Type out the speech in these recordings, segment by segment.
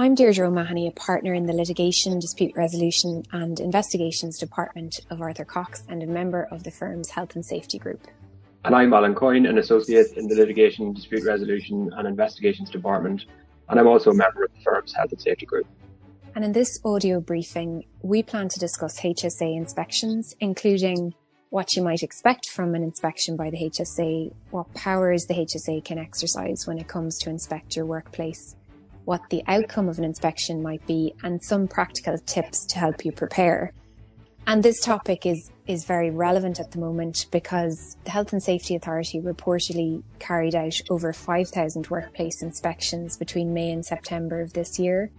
I'm Deirdre O'Mahony, a partner in the Litigation, Dispute Resolution and Investigations Department of Arthur Cox and a member of the firm's Health and Safety Group. And I'm Alan Coyne, an associate in the Litigation, Dispute Resolution and Investigations Department, and I'm also a member of the firm's Health and Safety Group. And in this audio briefing, we plan to discuss HSA inspections, including what you might expect from an inspection by the HSA, what powers the HSA can exercise when it comes to inspect your workplace, what the outcome of an inspection might be, and some practical tips to help you prepare. And this topic is, is very relevant at the moment because the Health and Safety Authority reportedly carried out over 5,000 workplace inspections between May and September of this year.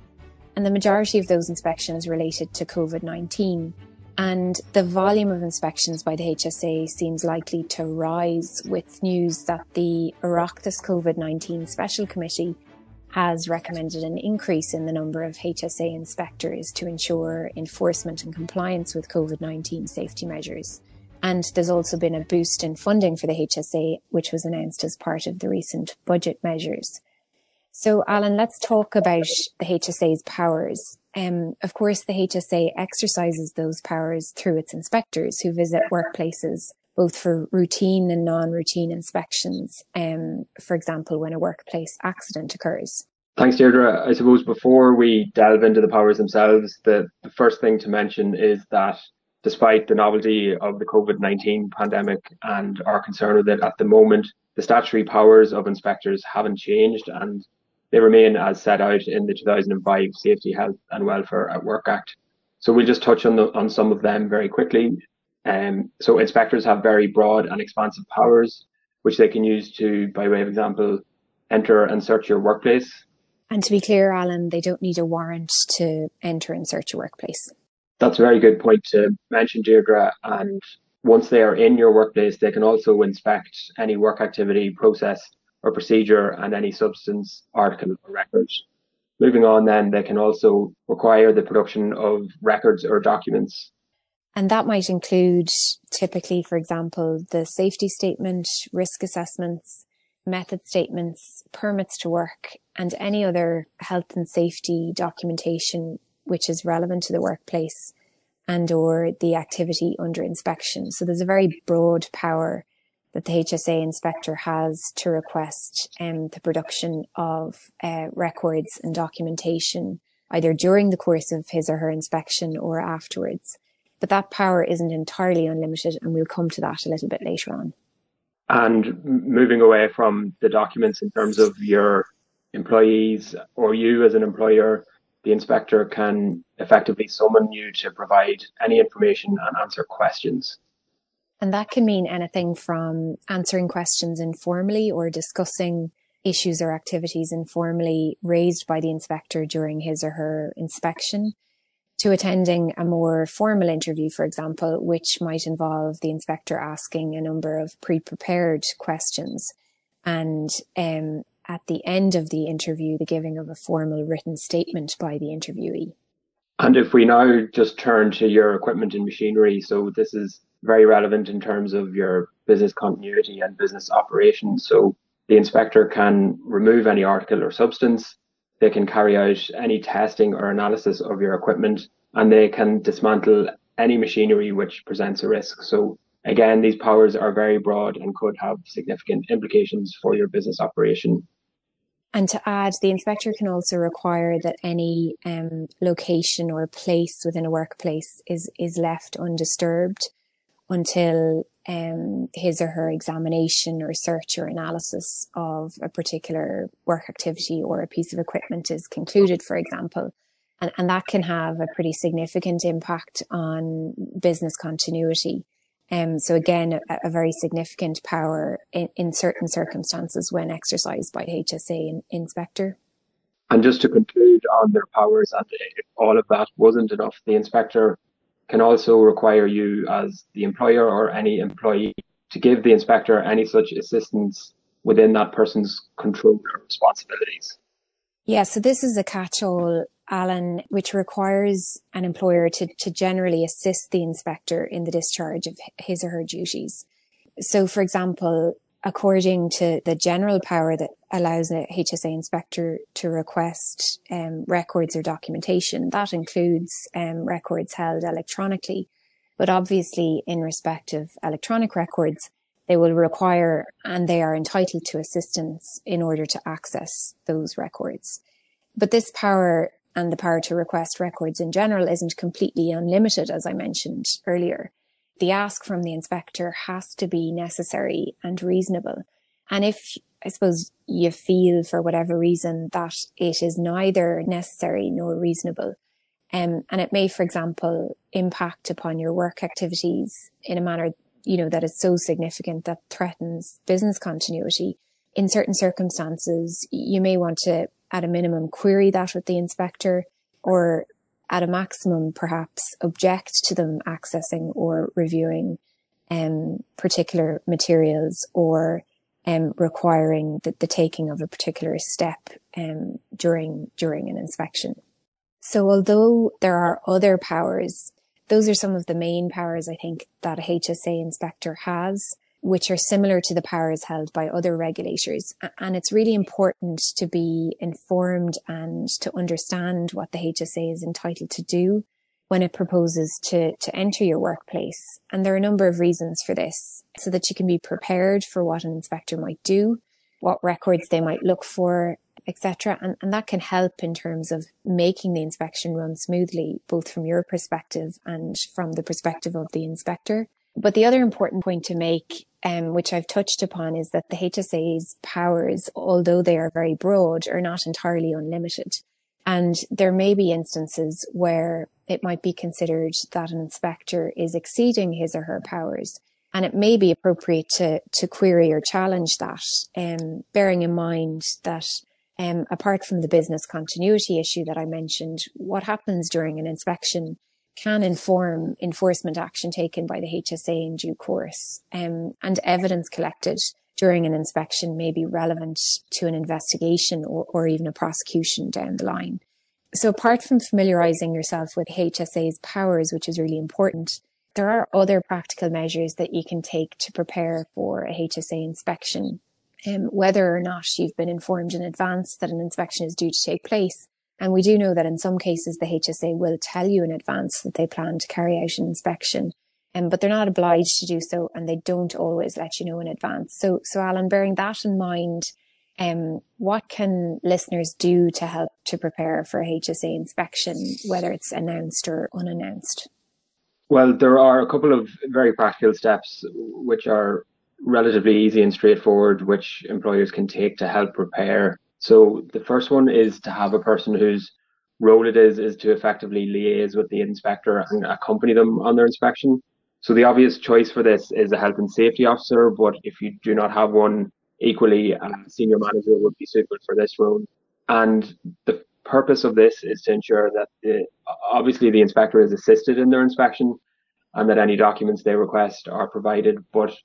And the majority of those inspections related to COVID 19. And the volume of inspections by the HSA seems likely to rise with news that the Oireachtas COVID 19 Special Committee has recommended an increase in the number of HSA inspectors to ensure enforcement and compliance with COVID-19 safety measures. And there's also been a boost in funding for the HSA, which was announced as part of the recent budget measures. So, Alan, let's talk about the HSA's powers. Um, of course, the HSA exercises those powers through its inspectors who visit workplaces both for routine and non-routine inspections, um, for example, when a workplace accident occurs. Thanks, Deirdre. I suppose before we delve into the powers themselves, the, the first thing to mention is that despite the novelty of the COVID 19 pandemic and our concern with it at the moment, the statutory powers of inspectors haven't changed and they remain as set out in the 2005 Safety, Health and Welfare at Work Act. So we'll just touch on, the, on some of them very quickly. Um, so inspectors have very broad and expansive powers, which they can use to, by way of example, enter and search your workplace. And to be clear, Alan, they don't need a warrant to enter and search your workplace. That's a very good point to mention, Deirdre. And once they are in your workplace, they can also inspect any work activity, process, or procedure and any substance, article, or record. Moving on, then, they can also require the production of records or documents and that might include typically, for example, the safety statement, risk assessments, method statements, permits to work, and any other health and safety documentation which is relevant to the workplace and or the activity under inspection. So there's a very broad power that the HSA inspector has to request um, the production of uh, records and documentation either during the course of his or her inspection or afterwards. But that power isn't entirely unlimited, and we'll come to that a little bit later on. And moving away from the documents in terms of your employees or you as an employer, the inspector can effectively summon you to provide any information and answer questions. And that can mean anything from answering questions informally or discussing issues or activities informally raised by the inspector during his or her inspection to attending a more formal interview, for example, which might involve the inspector asking a number of pre-prepared questions and um, at the end of the interview, the giving of a formal written statement by the interviewee. And if we now just turn to your equipment and machinery, so this is very relevant in terms of your business continuity and business operations. So the inspector can remove any article or substance they can carry out any testing or analysis of your equipment and they can dismantle any machinery which presents a risk. So again, these powers are very broad and could have significant implications for your business operation. And to add, the inspector can also require that any um, location or place within a workplace is is left undisturbed until um, his or her examination or search or analysis of a particular work activity or a piece of equipment is concluded, for example. And, and that can have a pretty significant impact on business continuity. Um, so again, a, a, very significant power in, in certain circumstances when exercised by HSA inspector. And just to conclude on their powers, and all of that wasn't enough, the inspector can also require you as the employer or any employee to give the inspector any such assistance within that person's control or responsibilities. Yeah, so this is a catch-all, Alan, which requires an employer to, to generally assist the inspector in the discharge of his or her duties. So, for example, according to the general power that allows a HSA inspector to request um, records or documentation, that includes um, records held electronically. But obviously, in respect of electronic records, they will require and they are entitled to assistance in order to access those records. But this power and the power to request records in general isn't completely unlimited, as I mentioned earlier. The ask from the inspector has to be necessary and reasonable. And if I suppose you feel for whatever reason that it is neither necessary nor reasonable, um, and it may, for example, impact upon your work activities in a manner, you know, that is so significant that threatens business continuity. In certain circumstances, you may want to at a minimum query that with the inspector or at a maximum perhaps object to them accessing or reviewing um, particular materials or um, requiring the, the, taking of a particular step um, during during an inspection. So although there are other powers, those are some of the main powers I think that a HSA inspector has which are similar to the powers held by other regulators. And it's really important to be informed and to understand what the HSA is entitled to do when it proposes to, to enter your workplace. And there are a number of reasons for this so that you can be prepared for what an inspector might do, what records they might look for, etc. And, and that can help in terms of making the inspection run smoothly, both from your perspective and from the perspective of the inspector. But the other important point to make, um, which I've touched upon, is that the HSA's powers, although they are very broad, are not entirely unlimited. And there may be instances where it might be considered that an inspector is exceeding his or her powers. And it may be appropriate to, to query or challenge that, um, bearing in mind that um, apart from the business continuity issue that I mentioned, what happens during an inspection can inform enforcement action taken by the HSA in due course. Um, and evidence collected during an inspection may be relevant to an investigation or, or even a prosecution down the line. So apart from familiarizing yourself with HSA's powers, which is really important, there are other practical measures that you can take to prepare for a HSA inspection. Um, whether or not you've been informed in advance that an inspection is due to take place and we do know that in some cases, the HSA will tell you in advance that they plan to carry out an inspection. Um, but they're not obliged to do so and they don't always let you know in advance. So, so Alan, bearing that in mind, um, what can listeners do to help to prepare for HSA inspection, whether it's announced or unannounced? Well, there are a couple of very practical steps which are relatively easy and straightforward, which employers can take to help prepare so the first one is to have a person whose role it is is to effectively liaise with the inspector and accompany them on their inspection. So the obvious choice for this is a health and safety officer, but if you do not have one, equally a senior manager would be suitable for this role. And the purpose of this is to ensure that the, obviously the inspector is assisted in their inspection and that any documents they request are provided, but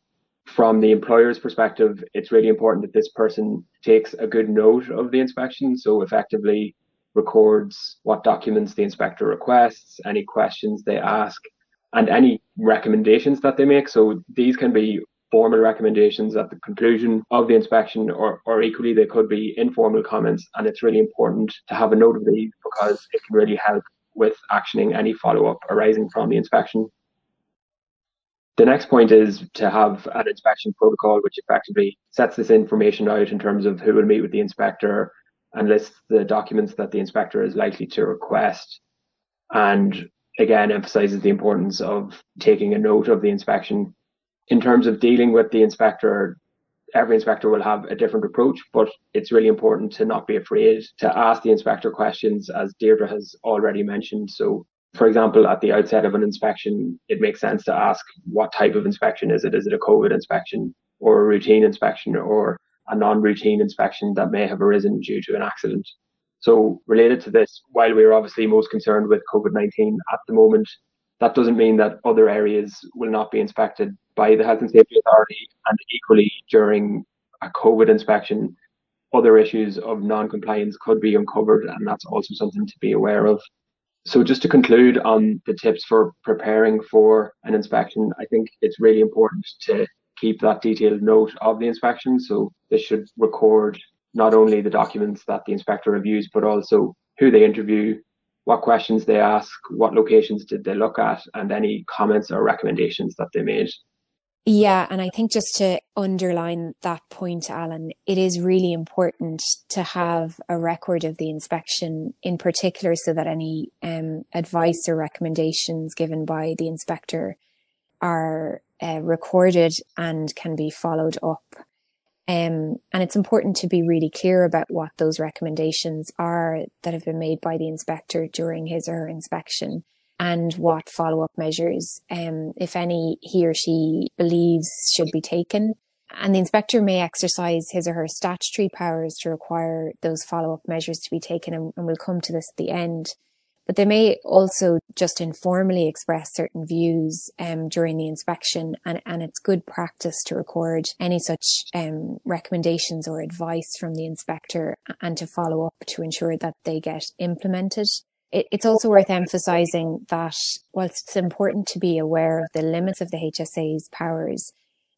from the employer's perspective, it's really important that this person takes a good note of the inspection. So effectively records what documents the inspector requests, any questions they ask, and any recommendations that they make. So these can be formal recommendations at the conclusion of the inspection, or, or equally, they could be informal comments. And it's really important to have a note of these because it can really help with actioning any follow up arising from the inspection. The next point is to have an inspection protocol, which effectively sets this information out in terms of who will meet with the inspector and lists the documents that the inspector is likely to request. And again, emphasizes the importance of taking a note of the inspection. In terms of dealing with the inspector, every inspector will have a different approach, but it's really important to not be afraid to ask the inspector questions, as Deirdre has already mentioned. So for example, at the outset of an inspection, it makes sense to ask what type of inspection is it? Is it a COVID inspection or a routine inspection or a non-routine inspection that may have arisen due to an accident? So related to this, while we're obviously most concerned with COVID-19 at the moment, that doesn't mean that other areas will not be inspected by the Health and Safety Authority and equally during a COVID inspection, other issues of non-compliance could be uncovered and that's also something to be aware of. So just to conclude on the tips for preparing for an inspection, I think it's really important to keep that detailed note of the inspection. So they should record not only the documents that the inspector reviews, but also who they interview, what questions they ask, what locations did they look at, and any comments or recommendations that they made. Yeah, and I think just to underline that point, Alan, it is really important to have a record of the inspection in particular so that any um, advice or recommendations given by the inspector are uh, recorded and can be followed up. Um, and it's important to be really clear about what those recommendations are that have been made by the inspector during his or her inspection and what follow-up measures, um, if any, he or she believes should be taken. And the inspector may exercise his or her statutory powers to require those follow-up measures to be taken, and, and we'll come to this at the end. But they may also just informally express certain views um, during the inspection, and, and it's good practice to record any such um, recommendations or advice from the inspector and to follow up to ensure that they get implemented it, it's also worth emphasizing that whilst it's important to be aware of the limits of the HSA's powers,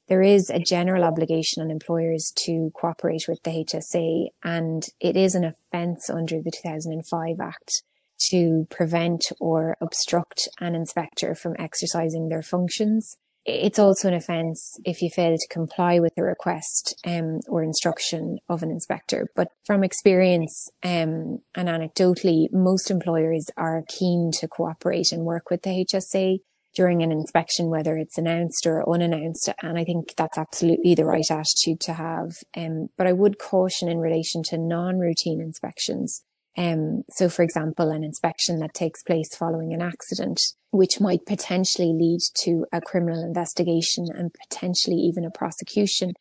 there is a general obligation on employers to cooperate with the HSA, and it is an offence under the 2005 Act to prevent or obstruct an inspector from exercising their functions it's also an offence if you fail to comply with the request um, or instruction of an inspector. But from experience um, and anecdotally, most employers are keen to cooperate and work with the HSA during an inspection, whether it's announced or unannounced. And I think that's absolutely the right attitude to have. Um, but I would caution in relation to non-routine inspections um, so, for example, an inspection that takes place following an accident, which might potentially lead to a criminal investigation and potentially even a prosecution,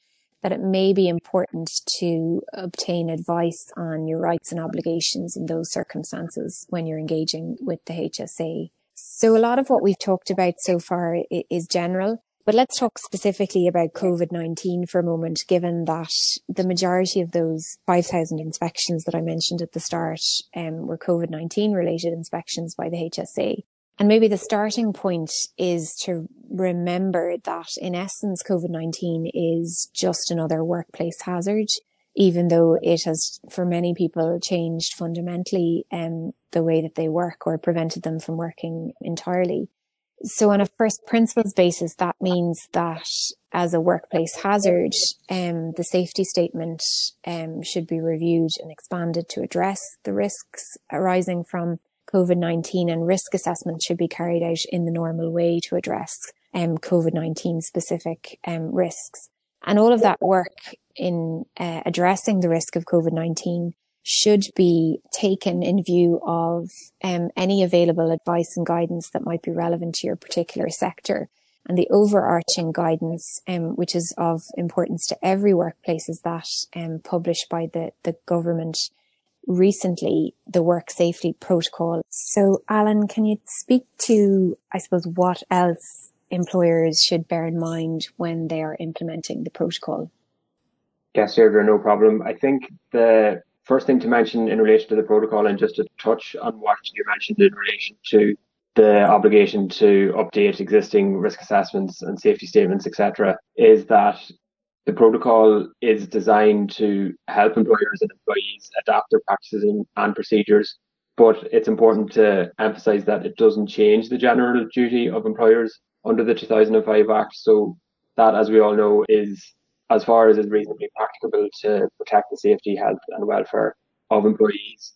that it may be important to obtain advice on your rights and obligations in those circumstances when you're engaging with the HSA. So a lot of what we've talked about so far is general. But let's talk specifically about COVID-19 for a moment, given that the majority of those 5,000 inspections that I mentioned at the start um, were COVID-19 related inspections by the HSA. And maybe the starting point is to remember that in essence, COVID-19 is just another workplace hazard, even though it has, for many people, changed fundamentally um, the way that they work or prevented them from working entirely. So on a first principles basis, that means that as a workplace hazard, um, the safety statement um, should be reviewed and expanded to address the risks arising from COVID-19 and risk assessment should be carried out in the normal way to address um, COVID-19 specific um, risks. And all of that work in uh, addressing the risk of COVID-19 should be taken in view of um, any available advice and guidance that might be relevant to your particular sector. And the overarching guidance, um, which is of importance to every workplace, is that um, published by the, the government recently, the Work Safety Protocol. So, Alan, can you speak to, I suppose, what else employers should bear in mind when they are implementing the protocol? Yes, Deirdre, no problem. I think the first thing to mention in relation to the protocol and just to touch on what you mentioned in relation to the obligation to update existing risk assessments and safety statements, etc., is that the protocol is designed to help employers and employees adapt their practices and, procedures. But it's important to emphasize that it doesn't change the general duty of employers under the 2005 Act. So that, as we all know, is as far as is reasonably practicable to protect the safety, health and welfare of employees.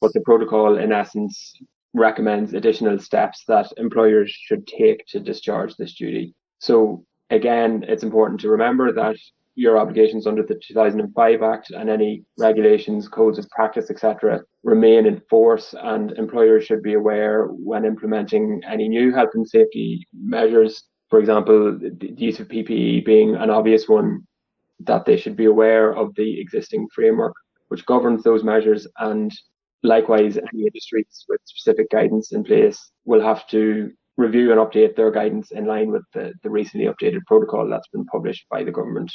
But the protocol in essence recommends additional steps that employers should take to discharge this duty. So again, it's important to remember that your obligations under the 2005 Act and any regulations, codes of practice, etc., remain in force, and employers should be aware when implementing any new health and safety measures. For example, the use of PPE being an obvious one that they should be aware of the existing framework which governs those measures and likewise any industries with specific guidance in place will have to review and update their guidance in line with the, the recently updated protocol that's been published by the government.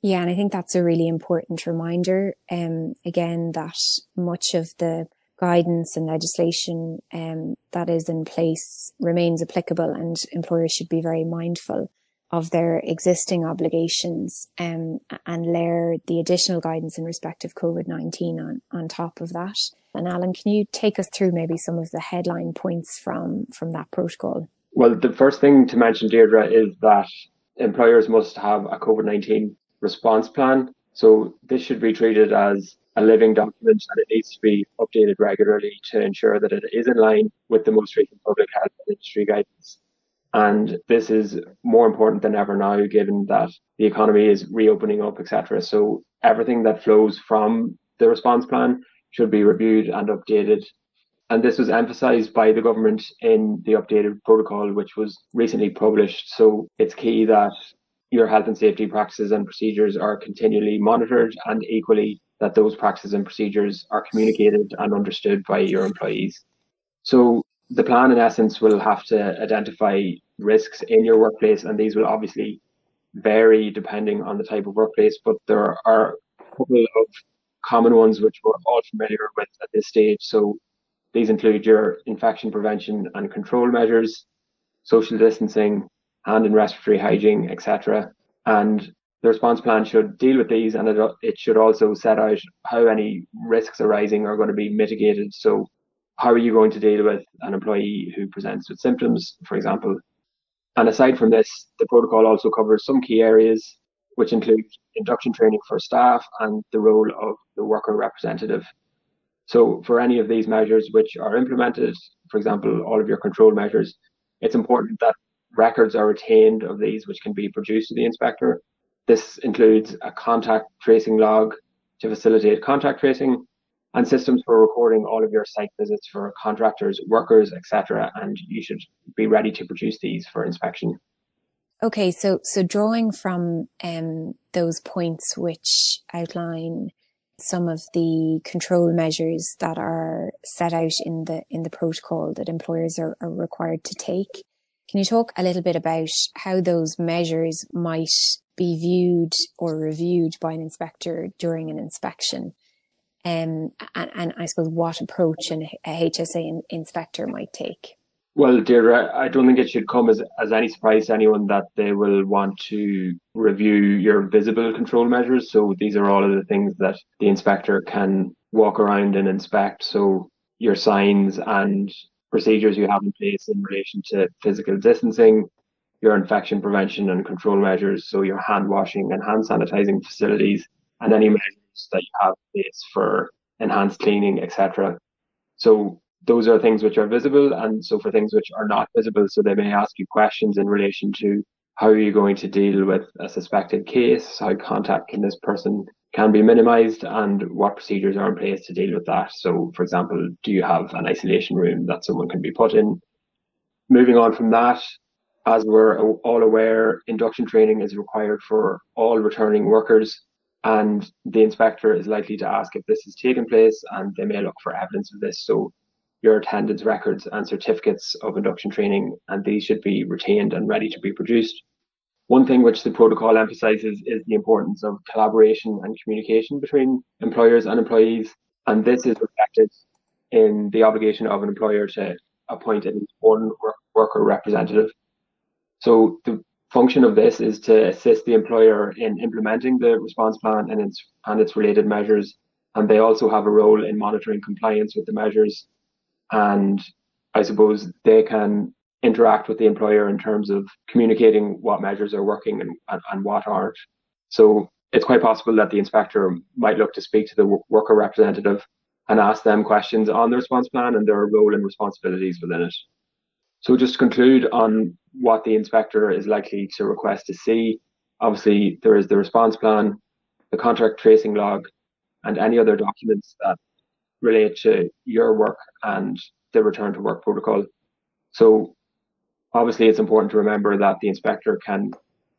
Yeah, and I think that's a really important reminder. Um, again, that much of the guidance and legislation um, that is in place remains applicable, and employers should be very mindful of their existing obligations um, and layer the additional guidance in respect of COVID-19 on, on top of that. And Alan, can you take us through maybe some of the headline points from, from that protocol? Well, the first thing to mention, Deirdre, is that employers must have a COVID-19 response plan. So this should be treated as a living document and it needs to be updated regularly to ensure that it is in line with the most recent public health and industry guidance. And this is more important than ever now, given that the economy is reopening up, etc. So everything that flows from the response plan should be reviewed and updated. And this was emphasized by the government in the updated protocol, which was recently published. So it's key that your health and safety practices and procedures are continually monitored and equally that those practices and procedures are communicated and understood by your employees. So the plan in essence will have to identify risks in your workplace and these will obviously vary depending on the type of workplace, but there are a couple of common ones which we're all familiar with at this stage. So these include your infection prevention and control measures, social distancing, hand and respiratory hygiene, etc. And the response plan should deal with these and it, it should also set out how any risks arising are going to be mitigated. So how are you going to deal with an employee who presents with symptoms, for example? And aside from this, the protocol also covers some key areas, which include induction training for staff and the role of the worker representative. So for any of these measures which are implemented, for example, all of your control measures, it's important that records are retained of these which can be produced to the inspector. This includes a contact tracing log to facilitate contact tracing and systems for recording all of your site visits for contractors, workers, etc. And you should be ready to produce these for inspection. Okay, so so drawing from um, those points which outline some of the control measures that are set out in the in the protocol that employers are, are required to take, can you talk a little bit about how those measures might be viewed or reviewed by an inspector during an inspection? Um, and, and, I suppose what approach an, a inspector might take? Well, Deirdre, I don't think it should come as, as any surprise to anyone that they will want to review your visible control measures. So these are all of the things that the inspector can walk around and inspect. So your signs and procedures you have in place in relation to physical distancing, your infection prevention and control measures, so your hand washing and hand sanitizing facilities, and any measures that you have in place for enhanced cleaning, etc. So those are things which are visible, and so for things which are not visible, so they may ask you questions in relation to how are you going to deal with a suspected case, how contact can this person can be minimized and what procedures are in place to deal with that. So, for example, do you have an isolation room that someone can be put in? Moving on from that, as we're all aware, induction training is required for all returning workers, and the inspector is likely to ask if this has taken place, and they may look for evidence of this. So, your attendance records and certificates of induction training, and these should be retained and ready to be produced. One thing which the protocol emphasizes is the importance of collaboration and communication between employers and employees. And this is reflected in the obligation of an employer to appoint at least one work, worker representative. So the function of this is to assist the employer in implementing the response plan and its, and its related measures. And they also have a role in monitoring compliance with the measures. And I suppose they can interact with the employer in terms of communicating what measures are working and, and, and what aren't. So it's quite possible that the inspector might look to speak to the worker representative and ask them questions on the response plan and their role and responsibilities within it. So just to conclude on what the inspector is likely to request to see, obviously there is the response plan, the contact tracing log, and any other documents that relate to your work and the return to work protocol. So Obviously, it's important to remember that the inspector can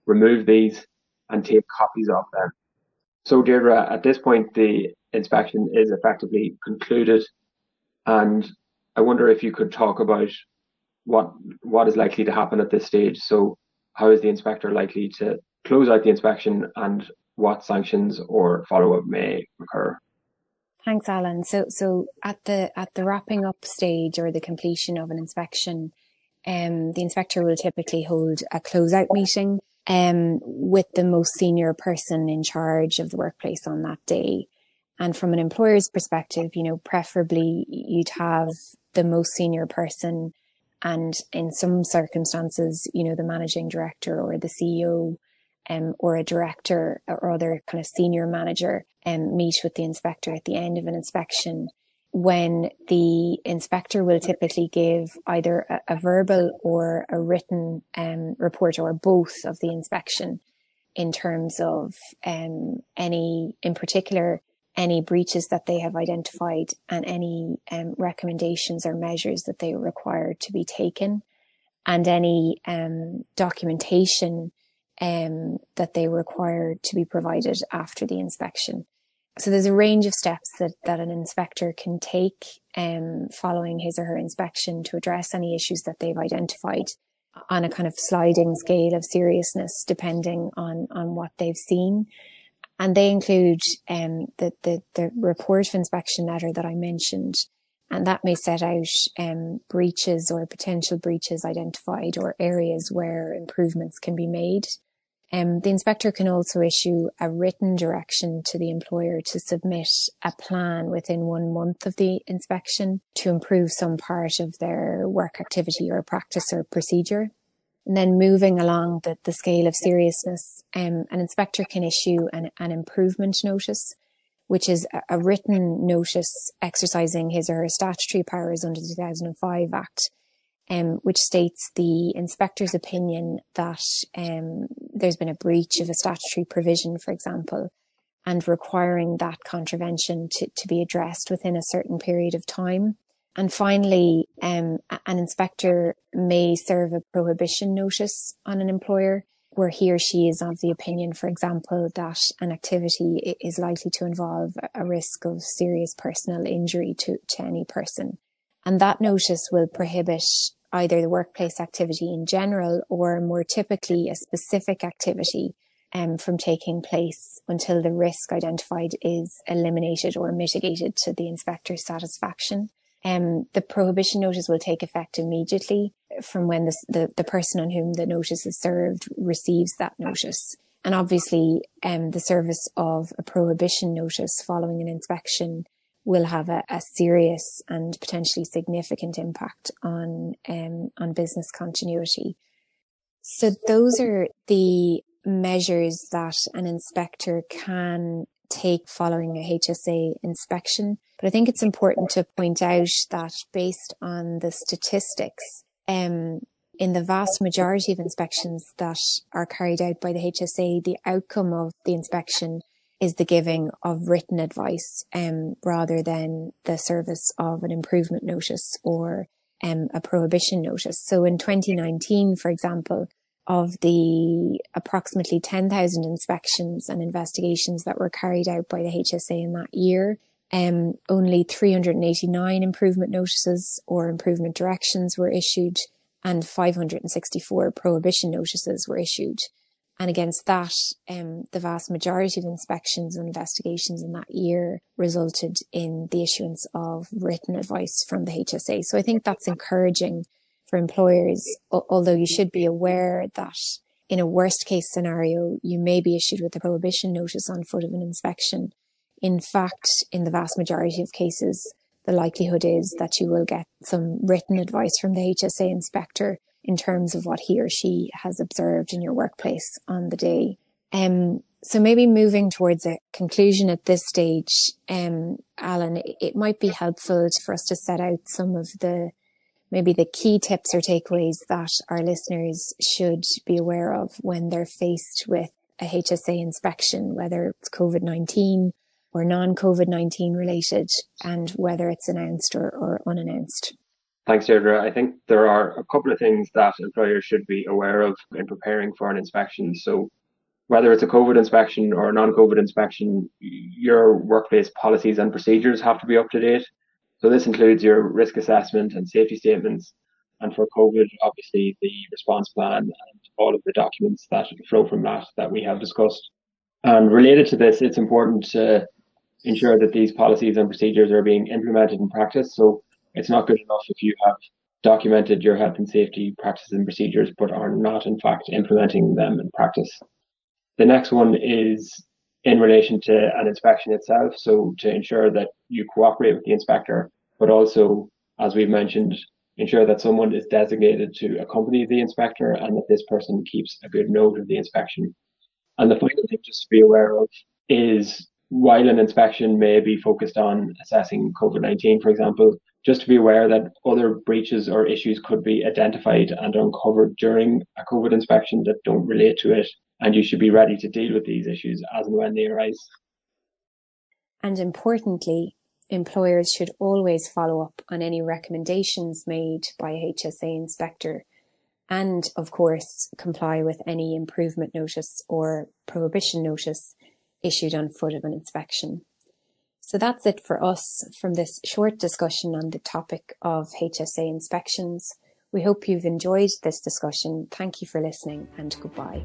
remove these and take copies of them. So, Deirdre, at this point, the inspection is effectively concluded, and I wonder if you could talk about what what is likely to happen at this stage. So, how is the inspector likely to close out the inspection, and what sanctions or follow up may occur? Thanks, Alan. So, so at the at the wrapping up stage or the completion of an inspection, um, the inspector will typically hold a closeout meeting um, with the most senior person in charge of the workplace on that day. And from an employer's perspective, you know, preferably you'd have the most senior person and in some circumstances, you know, the managing director or the CEO um, or a director or other kind of senior manager um, meet with the inspector at the end of an inspection. When the inspector will typically give either a, a verbal or a written um, report or both of the inspection in terms of um, any, in particular, any breaches that they have identified and any um, recommendations or measures that they require to be taken and any um, documentation um, that they require to be provided after the inspection. So there's a range of steps that, that an inspector can take um, following his or her inspection to address any issues that they've identified on a kind of sliding scale of seriousness depending on, on what they've seen and they include um, the, the, the report of inspection letter that I mentioned, and that may set out um, breaches or potential breaches identified or areas where improvements can be made. Um, the inspector can also issue a written direction to the employer to submit a plan within one month of the inspection to improve some part of their work activity or practice or procedure. And then moving along the, the scale of seriousness, um, an inspector can issue an, an improvement notice, which is a, a, written notice exercising his or her statutory powers under the 2005 Act, um, which states the inspector's opinion that um, there's been a breach of a statutory provision, for example, and requiring that contravention to, to be addressed within a certain period of time. And finally, um, an inspector may serve a prohibition notice on an employer where he or she is of the opinion, for example, that an activity is likely to involve a risk of serious personal injury to, to any person. And that notice will prohibit either the workplace activity in general or more typically a specific activity um, from taking place until the risk identified is eliminated or mitigated to the inspector's satisfaction. Um, the prohibition notice will take effect immediately from when the, the, person on whom the notice is served receives that notice. And obviously, um, the service of a prohibition notice following an inspection will have a, a serious and potentially significant impact on um, on business continuity. So those are the measures that an inspector can take following a HSA inspection. But I think it's important to point out that based on the statistics, um, in the vast majority of inspections that are carried out by the HSA, the outcome of the inspection is the giving of written advice um, rather than the service of an improvement notice or um, a prohibition notice. So in 2019, for example, of the approximately 10,000 inspections and investigations that were carried out by the HSA in that year. Um, only 389 improvement notices or improvement directions were issued and 564 prohibition notices were issued. And against that, um, the vast majority of inspections and investigations in that year resulted in the issuance of written advice from the HSA. So I think that's encouraging for employers, although you should be aware that in a worst case scenario, you may be issued with a prohibition notice on foot of an inspection. In fact, in the vast majority of cases, the likelihood is that you will get some written advice from the HSA inspector in terms of what he or she has observed in your workplace on the day. Um, so maybe moving towards a conclusion at this stage, um, Alan, it might be helpful for us to set out some of the maybe the key tips or takeaways that our listeners should be aware of when they're faced with a HSA inspection, whether it's COVID-19 or non-COVID-19 related and whether it's announced or, or unannounced. Thanks, Deirdre. I think there are a couple of things that employers should be aware of in preparing for an inspection. So whether it's a COVID inspection or a non-COVID inspection, your workplace policies and procedures have to be up to date. So this includes your risk assessment and safety statements. And for COVID, obviously the response plan and all of the documents that flow from that that we have discussed. And related to this, it's important to ensure that these policies and procedures are being implemented in practice. So it's not good enough if you have documented your health and safety practices and procedures, but are not in fact implementing them in practice. The next one is in relation to an inspection itself. So to ensure that you cooperate with the inspector, but also, as we've mentioned, ensure that someone is designated to accompany the inspector and that this person keeps a good note of the inspection. And the final thing just to be aware of is while an inspection may be focused on assessing COVID 19, for example, just to be aware that other breaches or issues could be identified and uncovered during a COVID inspection that don't relate to it. And you should be ready to deal with these issues as and when they arise. And importantly, employers should always follow up on any recommendations made by a HSA inspector and, of course, comply with any improvement notice or prohibition notice issued on foot of an inspection. So that's it for us from this short discussion on the topic of HSA inspections. We hope you've enjoyed this discussion. Thank you for listening and goodbye.